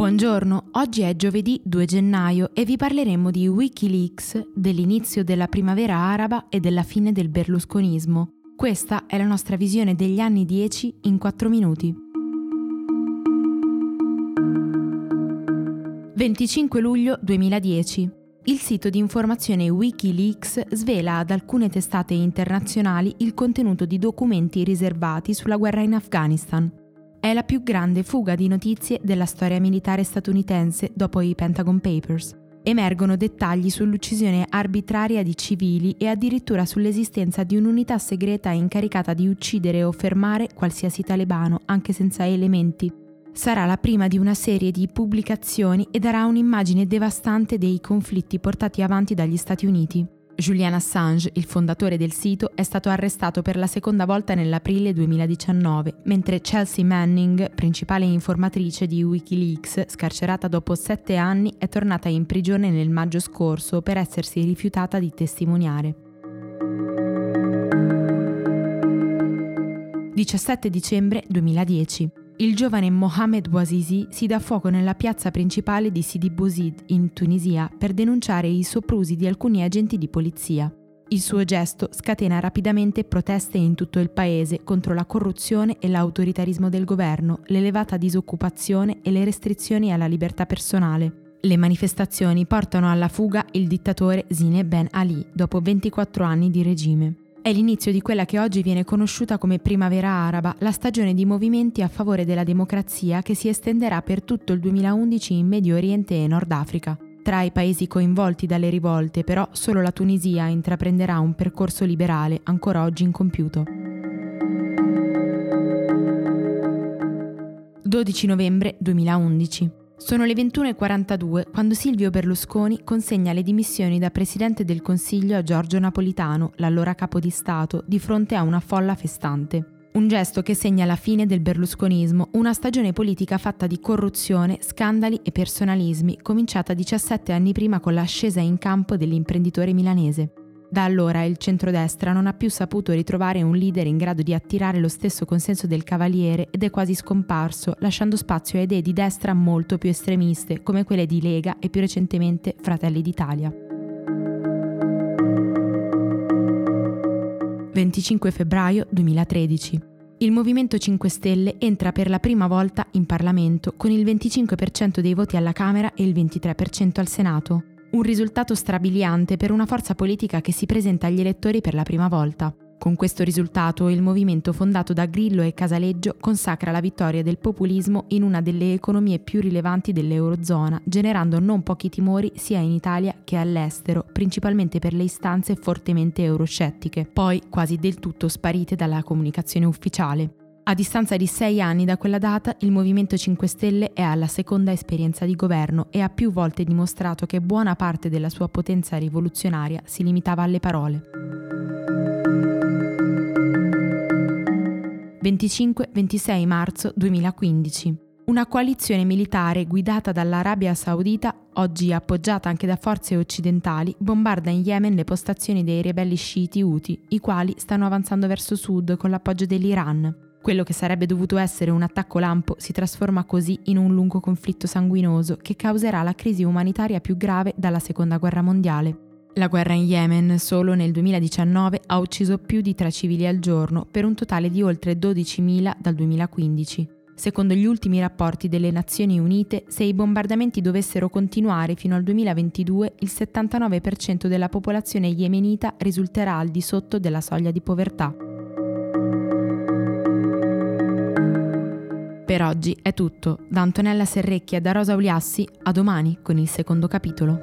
Buongiorno, oggi è giovedì 2 gennaio e vi parleremo di Wikileaks, dell'inizio della primavera araba e della fine del berlusconismo. Questa è la nostra visione degli anni 10 in 4 minuti. 25 luglio 2010. Il sito di informazione Wikileaks svela ad alcune testate internazionali il contenuto di documenti riservati sulla guerra in Afghanistan. È la più grande fuga di notizie della storia militare statunitense dopo i Pentagon Papers. Emergono dettagli sull'uccisione arbitraria di civili e addirittura sull'esistenza di un'unità segreta incaricata di uccidere o fermare qualsiasi talebano, anche senza elementi. Sarà la prima di una serie di pubblicazioni e darà un'immagine devastante dei conflitti portati avanti dagli Stati Uniti. Julian Assange, il fondatore del sito, è stato arrestato per la seconda volta nell'aprile 2019, mentre Chelsea Manning, principale informatrice di Wikileaks, scarcerata dopo sette anni, è tornata in prigione nel maggio scorso per essersi rifiutata di testimoniare. 17 dicembre 2010 il giovane Mohamed Bouazizi si dà fuoco nella piazza principale di Sidi Bouzid, in Tunisia, per denunciare i soprusi di alcuni agenti di polizia. Il suo gesto scatena rapidamente proteste in tutto il paese contro la corruzione e l'autoritarismo del governo, l'elevata disoccupazione e le restrizioni alla libertà personale. Le manifestazioni portano alla fuga il dittatore Zine Ben Ali dopo 24 anni di regime. È l'inizio di quella che oggi viene conosciuta come Primavera Araba, la stagione di movimenti a favore della democrazia che si estenderà per tutto il 2011 in Medio Oriente e Nord Africa. Tra i paesi coinvolti dalle rivolte, però, solo la Tunisia intraprenderà un percorso liberale ancora oggi incompiuto. 12 novembre 2011 sono le 21.42 quando Silvio Berlusconi consegna le dimissioni da Presidente del Consiglio a Giorgio Napolitano, l'allora capo di Stato, di fronte a una folla festante. Un gesto che segna la fine del berlusconismo, una stagione politica fatta di corruzione, scandali e personalismi, cominciata 17 anni prima con l'ascesa in campo dell'imprenditore milanese. Da allora il centrodestra non ha più saputo ritrovare un leader in grado di attirare lo stesso consenso del Cavaliere ed è quasi scomparso, lasciando spazio a idee di destra molto più estremiste, come quelle di Lega e più recentemente Fratelli d'Italia. 25 febbraio 2013. Il Movimento 5 Stelle entra per la prima volta in Parlamento con il 25% dei voti alla Camera e il 23% al Senato. Un risultato strabiliante per una forza politica che si presenta agli elettori per la prima volta. Con questo risultato il movimento fondato da Grillo e Casaleggio consacra la vittoria del populismo in una delle economie più rilevanti dell'Eurozona, generando non pochi timori sia in Italia che all'estero, principalmente per le istanze fortemente euroscettiche, poi quasi del tutto sparite dalla comunicazione ufficiale. A distanza di sei anni da quella data, il Movimento 5 Stelle è alla seconda esperienza di governo e ha più volte dimostrato che buona parte della sua potenza rivoluzionaria si limitava alle parole. 25-26 marzo 2015. Una coalizione militare guidata dall'Arabia Saudita, oggi appoggiata anche da forze occidentali, bombarda in Yemen le postazioni dei ribelli sciiti Houthi, i quali stanno avanzando verso sud con l'appoggio dell'Iran. Quello che sarebbe dovuto essere un attacco lampo si trasforma così in un lungo conflitto sanguinoso che causerà la crisi umanitaria più grave dalla Seconda Guerra Mondiale. La guerra in Yemen solo nel 2019 ha ucciso più di 3 civili al giorno per un totale di oltre 12.000 dal 2015. Secondo gli ultimi rapporti delle Nazioni Unite, se i bombardamenti dovessero continuare fino al 2022, il 79% della popolazione yemenita risulterà al di sotto della soglia di povertà. Per oggi è tutto. Da Antonella Serrecchia e da Rosa Uliassi, a domani con il secondo capitolo.